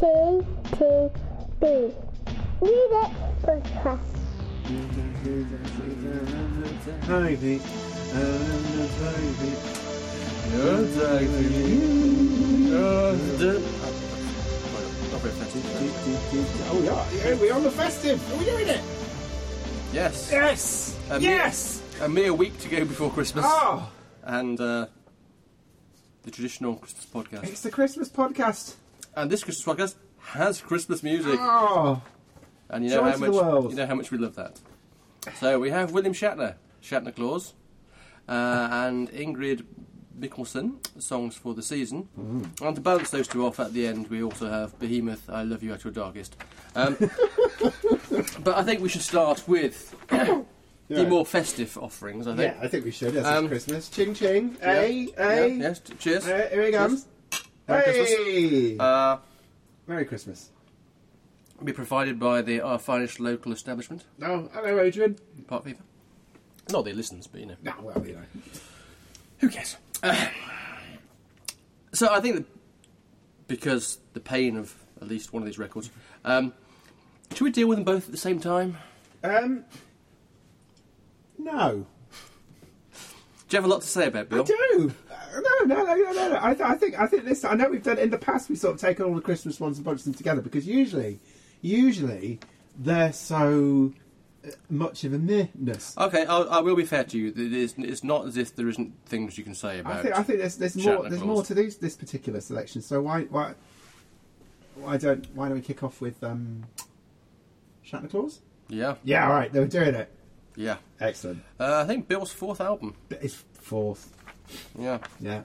T T B. Read it podcast. Tiny, and. You're tiny. You're the- Not very fancy. Oh, we. Yeah, we're on the festive. Are we doing it? Yes. Yes. A yes. Mere, a mere week to go before Christmas. Oh, And uh, the traditional Christmas podcast. it's the Christmas podcast. And this Christmas podcast has Christmas music. Oh, And you know how much you know how much we love that. So we have William Shatner, Shatner Claus, uh, and Ingrid Michaelson, songs for the season. Mm. And to balance those two off at the end, we also have Behemoth, I Love You at Your Darkest. Um, but I think we should start with the more festive offerings. I think. yeah. I think we should. Yes, Um, Christmas. Ching ching. Yeah. Hey, hey. Yeah, yes. Cheers. Hey, here he comes. Merry hey. Uh, Merry Christmas. be provided by the our finest local establishment, Oh, hello, Adrian. Part Fever. Not that he listens, but you know. No, well, you know. Who cares? Uh, so I think that because the pain of at least one of these records, um, should we deal with them both at the same time? Um, no. Do you have a lot to say about Bill? I do. No, no, no, no, no. I, th- I think I think this. I know we've done in the past. We've sort of taken all the Christmas ones and bunched them together because usually, usually they're so uh, much of a mehness. Okay, I'll, I will be fair to you. It is, it's not as if there isn't things you can say about. I think I think there's there's more there's more to these this particular selection. So why why why don't why don't we kick off with um, Shatner Claus? Yeah, Yeah, all right. They were doing it. yeah. Excellent. Uh, I think Bill's fourth album. It's fourth. Yeah, Yeah.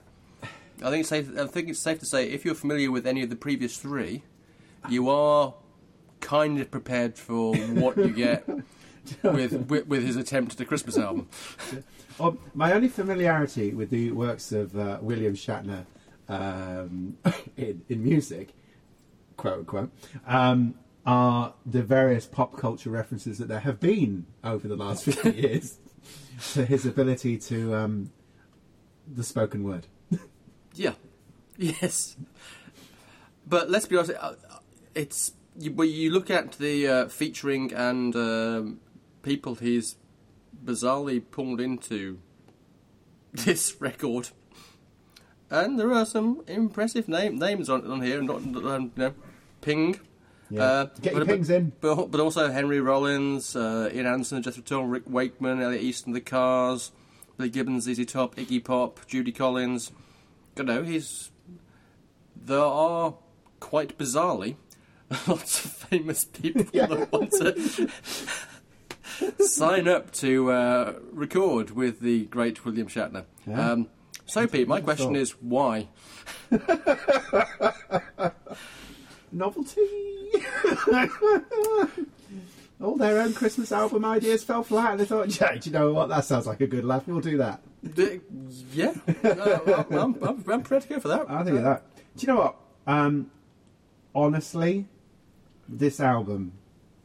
I think it's safe. I think it's safe to say if you're familiar with any of the previous three, you are kind of prepared for what you get with, with with his attempt at a Christmas album. Well, my only familiarity with the works of uh, William Shatner um, in, in music, quote unquote, um, are the various pop culture references that there have been over the last 50 years to his ability to um, the spoken word. Yeah. Yes. But let's be honest, uh, it's you, when you look at the uh, featuring and um, people he's bizarrely pulled into this record, and there are some impressive name, names on on here. Not um, you know, Ping. Uh, Get your but- pings in. But, but also Henry Rollins, uh, Ian Anderson, Jethro Tull, Rick Wakeman, Elliot Easton, The Cars, Billy Gibbons, ZZ Top, Iggy Pop, Judy Collins. You know, he's. There are quite bizarrely lots of famous people that want to sign up to uh, record with the great William Shatner. Yeah. Um, so, Pete, my question thought. is why? Novelty! All their own Christmas album ideas fell flat, and they thought, yeah, do you know what? That sounds like a good laugh. We'll do that. Yeah, Uh, I'm, I'm, I'm, prepared to go for that. I think of that. Do you know what? Um, honestly, this album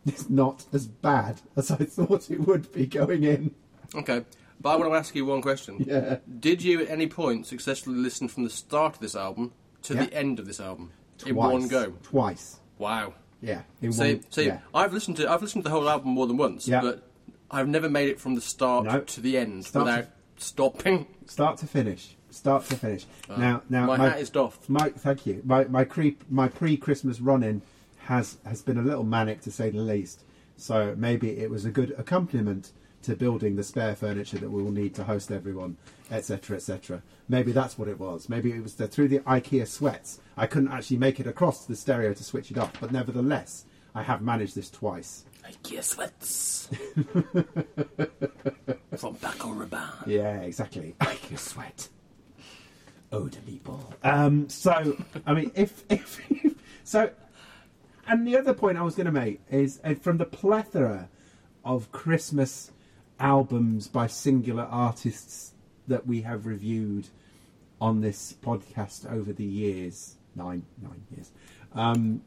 is not as bad as I thought it would be going in. Okay, but I want to ask you one question. Yeah. Did you at any point successfully listen from the start of this album to Yeah. the end of this album in Twice. one go? Twice. Wow. Yeah. One, see, yeah. I've listened to I've listened to the whole album more than once, Yeah. but I've never made it from the start No. to the end Start to- without stopping. Start to finish. Start to finish. Uh, now, now, my, hat is doffed. My, thank you. My my creep my pre Christmas run in has has been a little manic to say the least. So maybe it was a good accompaniment to building the spare furniture that we will need to host everyone, etc., etc. Maybe that's what it was. Maybe it was the, through the IKEA sweats. I couldn't actually make it across to the stereo to switch it off, but nevertheless, I have managed this twice. IKEA sweats from Paco Rabanne. Yeah, exactly. IKEA sweat. De people. Um, so, I mean, if, if, so, and the other point I was going to make is uh, from the plethora of Christmas albums by singular artists that we have reviewed on this podcast over the years, nine nine years. Um,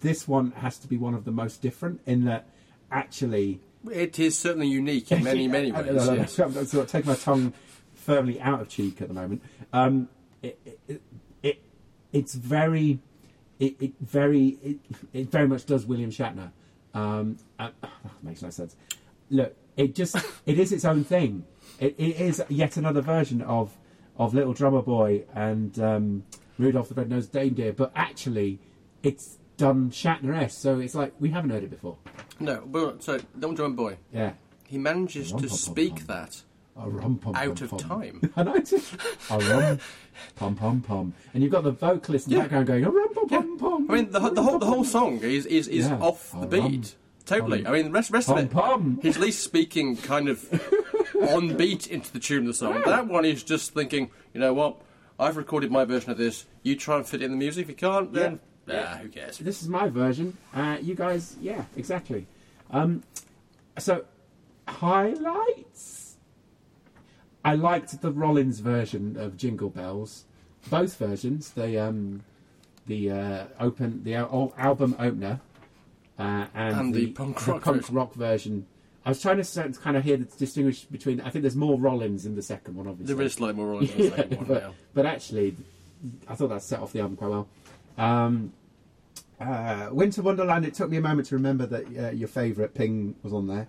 this one has to be one of the most different in that actually It is certainly unique in many, many ways. Yes. I'm sort of taking my tongue firmly out of cheek at the moment. Um, it, it, it, it's very it, it very it, it very much does William Shatner. Um, uh, makes no sense. Look, it just it is its own thing. It, it is yet another version of of Little Drummer Boy and um, Rudolph the Red-Nosed Reindeer, but actually, it's done Shatner-esque. So it's like we haven't heard it before. No, but so Little Drummer Boy. Yeah. He manages to speak that A rum, pum, out of time. I know. just, A rum, pom pom pom, and you've got the vocalist in the Yeah. background going a rum pom pom pom. I mean, the, the whole the whole song is is, is Yeah. off the beat. Totally. I mean, the rest rest of it, pom. he's at least speaking kind of on beat into the tune of the song. That one is just thinking, you know what? I've recorded my version of this. You try and fit in the music. If you can't, then Yeah. ah, who cares? This is my version. Uh, you guys, yeah, exactly. Um, so highlights. I liked the Rollins version of Jingle Bells. Both versions. The um, the uh, open the al- album opener uh, and, And the punk rock punk version. rock version. I was trying to of kind of hear the distinguish between. I think there's more Rollins in the second one, obviously. There is slightly more on in the second one but, now. but actually, I thought that set off the album quite well. Um, uh, Winter Wonderland. It took me a moment to remember that uh, your favourite Ping was on there.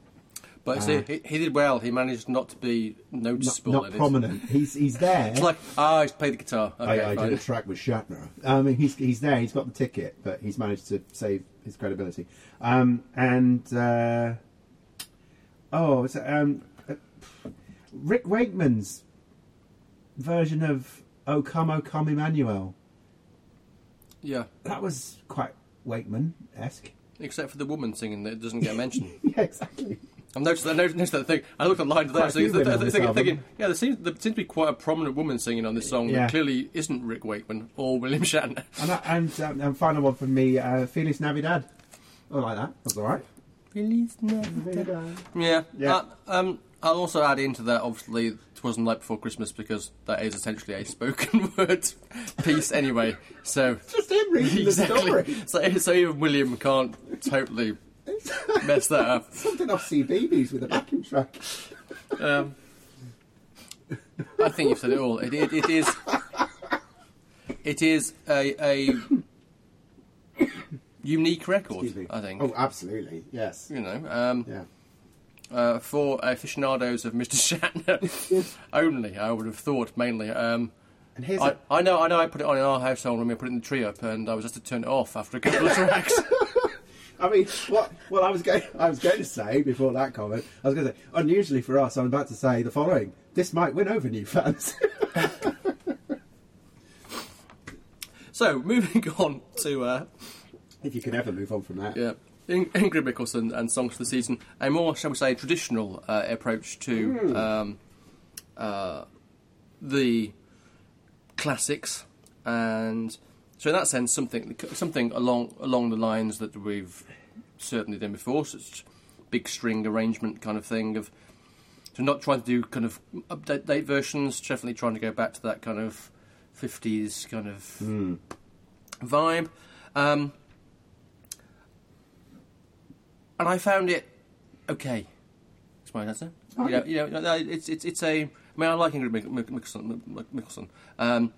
But Uh, see, he, he did well. He managed not to be Not, noticeable. not in it. prominent. He's he's there. It's like ah, he's played the guitar. Okay, I, I did a track with Shatner. I mean, he's he's there. He's got the ticket, but he's managed to save his credibility. Um, and uh, oh, it's, um, uh, Rick Wakeman's version of "O Come, O Come, Emmanuel." Yeah, That was quite Wakeman esque. except for the woman singing that doesn't get mentioned. yeah, exactly. I've noticed, I noticed that thing. I looked online today. I was thinking, thinking, thinking, yeah, there seems, there seems to be quite a prominent woman singing on this song Yeah. that clearly isn't Rick Wakeman or William Shatner. And that, and, um, and final one from me, uh, Feliz Navidad. I like that. That's all right. Feliz Navidad. Yeah. Yeah. Uh, um, I'll also add into that, obviously, it wasn't like before Christmas because that is essentially a spoken word piece anyway. So Just him reading the story. So, so even William can't totally mess that up. Something off CBeebies with a backing track. Um, I think you've said it all. It, it, it is. It is a, a unique record. I think. Oh, absolutely. Yes. You know, um, Yeah. uh, for aficionados of Mr. Shatner only, I would have thought mainly. Um, And here's I, a, I know, I know. I put it on in our household when we put it in the tree up, and I was just to turn it off after a couple of tracks. I mean, what? Well, I was going. I was going to say before that comment. I was going to say, unusually for us, I'm about to say the following: This might win over new fans. so, moving on to uh, if you can ever move on from that. Yeah. In- Ingrid Michaelson and Songs for the Season, a more, shall we say, traditional uh, approach to um, uh, the classics, and so in that sense, something something along along the lines that we've certainly done before, such big string arrangement kind of thing of. So not trying to do kind of update date versions, definitely trying to go back to that kind of fifties kind of vibe. Um, and I found it okay. That's my answer. You know, you know, it's it's it's a. I mean, I like Ingrid Mick- Mick- Michaelson, Mick- Michaelson, um,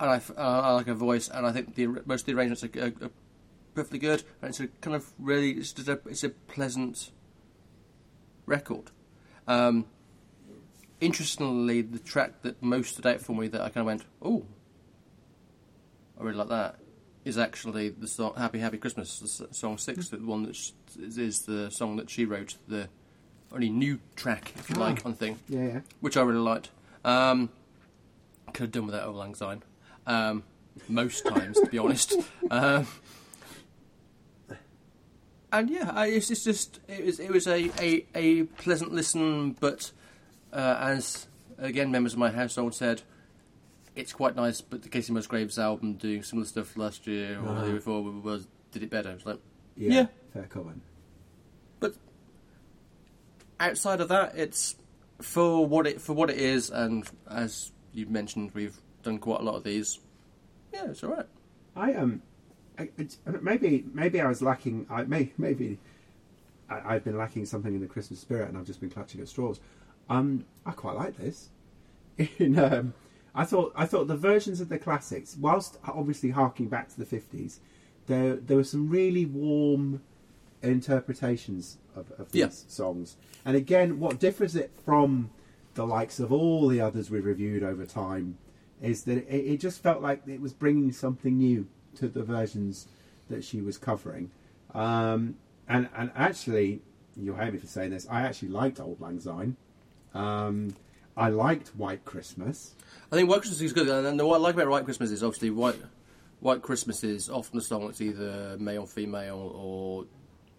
and I, uh, I like her voice, and I think the most of the arrangements are, are, are perfectly good, and it's a kind of really it's just a it's a pleasant record. Um, interestingly, the track that most stood out for me that I kind of went, oh, I really like that is actually the song "Happy Happy Christmas," the song six, the one that is, is the song that she wrote, the only new track, if you Ah. like, on the thing, Yeah. yeah. which I really liked. Um, could have done without Auld Lang Syne, um, most times, to be honest. Um, and yeah, I, it's, it's just it was it was a, a, a pleasant listen, but uh, as again members of my household said, it's quite nice. But the Kacey Musgraves album doing similar stuff last year or the year before was did it better. It's like, Yeah. Yeah. Fair comment. but outside of that, it's for what it for what it is, and as you mentioned, we've done quite a lot of these. Yeah, it's all right. I um, I, maybe maybe I was lacking. I may maybe I, I've been lacking something in the Christmas spirit, and I've just been clutching at straws. Um, I quite like this. In um, I thought I thought the versions of the classics, whilst obviously harking back to the fifties, there there were some really warm interpretations of, of these Yeah. songs. And again, what differs it from the likes of all the others we've reviewed over time is that it, it just felt like it was bringing something new to the versions that she was covering. Um, and and actually, you'll hate me for saying this. I actually liked Auld Lang Syne. Um, I liked White Christmas. I think White Christmas is good, and what I like about White Christmas is obviously White White Christmas is often a song that's either male, female, or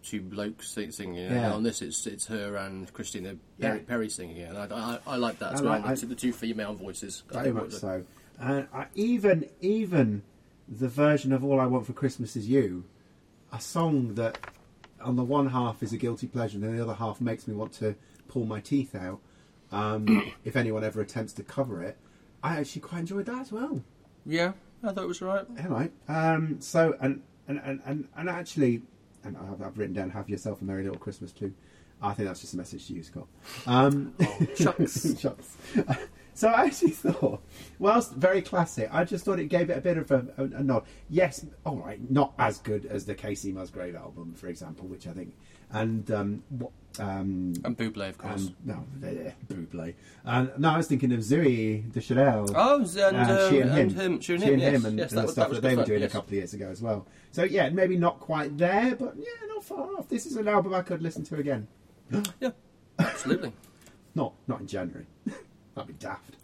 two blokes sing- singing. it. Yeah. And on this, it's it's her and Christina Perri, Yeah. Perri singing it, and I, I, I like that. As well. like- the, the two female voices. Very much so. And I, even even the version of All I Want for Christmas Is You, a song that on the one half is a guilty pleasure and the other half makes me want to pull my teeth out. Um, if anyone ever attempts to cover it, I actually quite enjoyed that as well. Yeah, I thought it was right. Anyway, um, so and and, and, and and actually, and I've, I've written down "Have yourself a merry little Christmas" too. I think that's just a message to you, Scott. Um, shucks. shucks. So I actually thought, whilst very classic, I just thought it gave it a bit of a, a, a nod. Yes, all right, not as good as the Kacey Musgrave album, for example, which I think, and um, what. Um, And Buble, of course. and, no, yeah, Buble. And no, I was thinking of Zooey Deschanel. oh, and, Uh, uh, she and him, She and She him, yes. and, yes, and that the was, stuff that that, they were doing yes. a couple of years ago as well. So yeah, maybe not quite there, but yeah, not far off. This is an album I could listen to again. Yeah, absolutely. Not not in January. That'd be daft.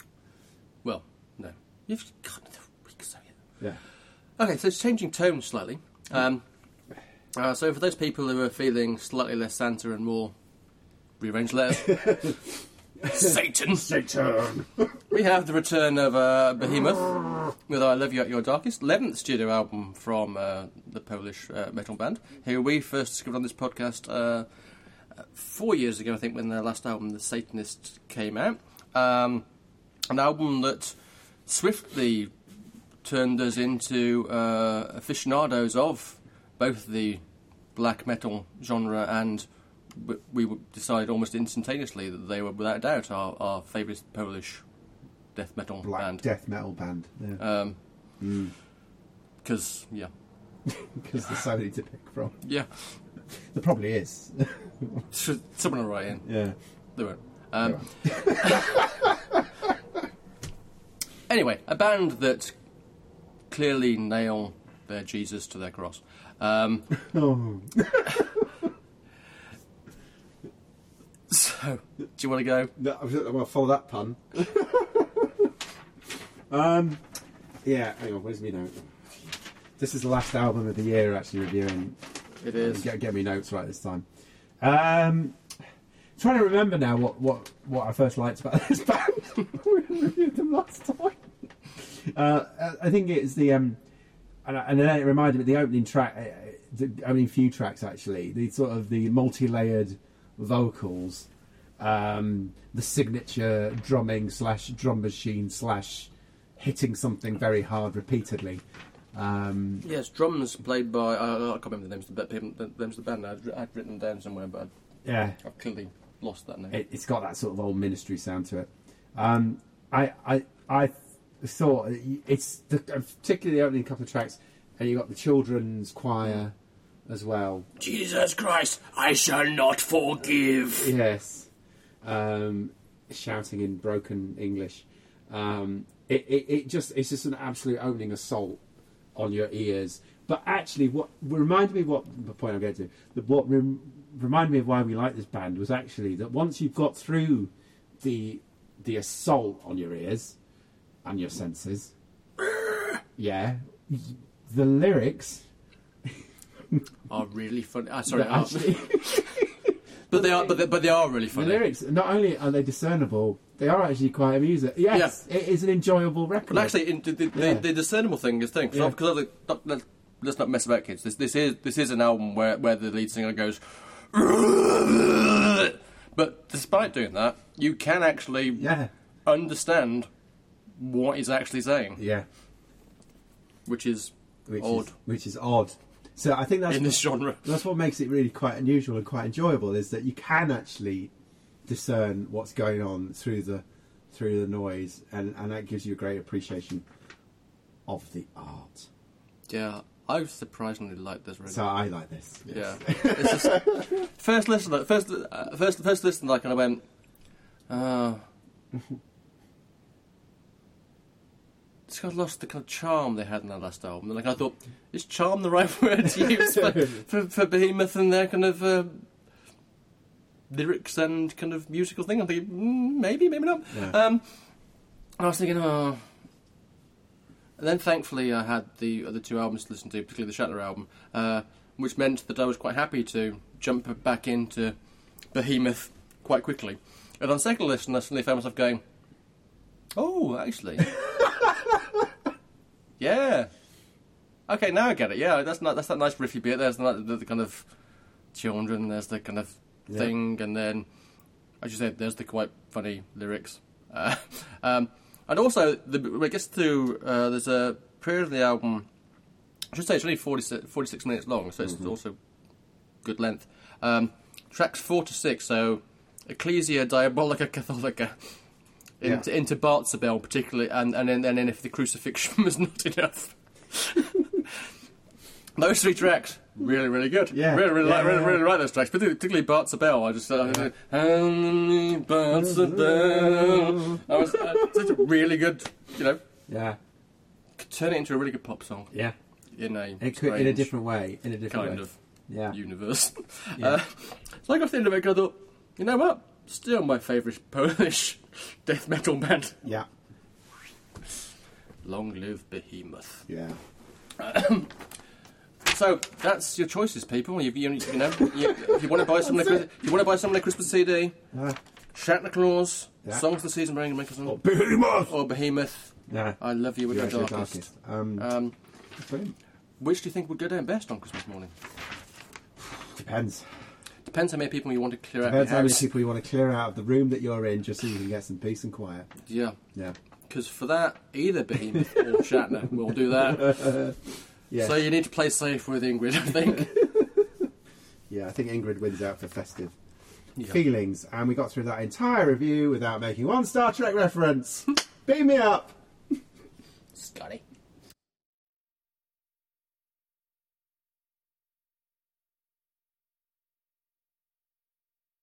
well, no. You've got another week, so yeah. Yeah. Okay, so it's changing tone slightly. Um, uh, so for those people who are feeling slightly less Santa and more rearranged letters, Satan, Satan. we have the return of uh, Behemoth with "I Love You at Your Darkest," eleventh studio album from uh, the Polish uh, metal band, who we first discovered on this podcast uh, four years ago, I think, when their last album, "The Satanist," came out. Um, an album that swiftly turned us into uh, aficionados of both the black metal genre and we decided almost instantaneously that they were without doubt our, our favourite Polish death metal Black band. death metal band. Yeah. Because, yeah. Because there's so many to pick from. Yeah. There probably is. Someone will write in. yeah. They won't. Um, anyway, a band that clearly nail their Jesus to their cross. Um, Oh. so, do you want to go? No, I'm going to follow that pun. um, yeah, hang on, where's me note? This is the last album of the year, actually, reviewing. It is. Get, get me notes right this time. Um, trying to remember now what, what, what I first liked about this band. we reviewed them last time. Uh, I think it's the. Um, and, and then it reminded me the opening track, uh, the opening few tracks actually, the sort of the multi-layered vocals, um, the signature drumming slash drum machine slash hitting something very hard repeatedly. Um, Yes, drums played by. Uh, I can't remember the names of the, band- the names of the band. I'd, I'd written them down somewhere, but yeah, I've clearly lost that name. it, it's got that sort of old ministry sound to it. Um, I, I, I thought it's the, particularly the opening couple of tracks, and you got the children's choir as well. Jesus Christ, I shall not forgive. Yes, um, shouting in broken English. Um, it, it, it just it's just an absolute opening assault on your ears. But actually, what reminded me of what the point I'm getting to, that what rem, reminded me of why we like this band was actually that once you've got through the the assault on your ears and your senses, yeah, the lyrics Are really funny. Ah, sorry, actually. but they are. But they, but they are really funny. The lyrics, not only are they discernible, they are actually quite amusing. Yes, it is an enjoyable record. But actually, in, the, the, Yeah. the, the discernible thing is thing Yeah. because let's, let's not mess about, kids. This this is this is an album where where the lead singer goes. But despite doing that, you can actually yeah, understand what he's actually saying, yeah, which is which odd is which is odd. So I think that's in this genre. that's what makes it really quite unusual and quite enjoyable is that you can actually discern what's going on through the through the noise, and, and that gives you a great appreciation of the art. Yeah, I surprisingly like this. Really. So I like this. Yeah. It's just, first listen, first, uh, first, first listen, I kind of went, oh. It's kind of lost the kind of charm they had in their last album. And like I thought, is charm the right word to use for, for, for Behemoth and their kind of uh, lyrics and kind of musical thing? I'm thinking, mm, maybe, maybe not. Yeah. Um, I was thinking, oh. And then thankfully I had the other two albums to listen to, particularly the Shatner album, uh, which meant that I was quite happy to jump back into Behemoth quite quickly. And on second listen, I suddenly found myself going, oh, actually. yeah. Okay, now I get it. Yeah, that's not, that's that nice riffy bit. There's the, the, the kind of children, there's the kind of Yeah. thing, and then, as you said, there's the quite funny lyrics. Uh, um, and also, the, when it gets to, uh, there's a period of the album, I should say it's only 40, 46 minutes long, so it's also good length. Um, tracks 4 to 6, so Ecclesia Diabolica Catholica, into, Yeah. into Bartzabel particularly, and, and, then, and then if the crucifixion was not enough. Those three tracks, really, really good. Yeah. Really, really, Yeah, like, really, yeah, really like those tracks, particularly, particularly Bartzabel. I just uh, yeah. Bartzabel. I was uh, such a really good, you know, Yeah. could turn it into a really good pop song Yeah. in a It could, in a different way. In a different kind way. of Yeah. universe. Yeah. Uh, so I got to the end of it I thought, you know what? Still my favourite Polish death metal band. Yeah. Long live Behemoth. Yeah. So that's your choices, people. You, you, you know, you, if you want to buy someone, a, if you want to buy someone a Christmas CD, Uh, Shatner Claus, Yeah. Songs of the Season, Bring Make oh, Behemoth! or Behemoth. Yeah. I love you with Yeah, the darkest. Um, Um, which do you think would go down best on Christmas morning? Depends. Depends how many people you want to clear out Depends how many people you want to clear out of the room that you're in just so you can get some peace and quiet. Yeah. Yeah. Because for that, either Behemoth or Shatner will do that. Yeah. So you need to play safe with Ingrid, I think. yeah, I think Ingrid wins out for festive feelings. And we got through that entire review without making one Star Trek reference. Beam me up! Scotty.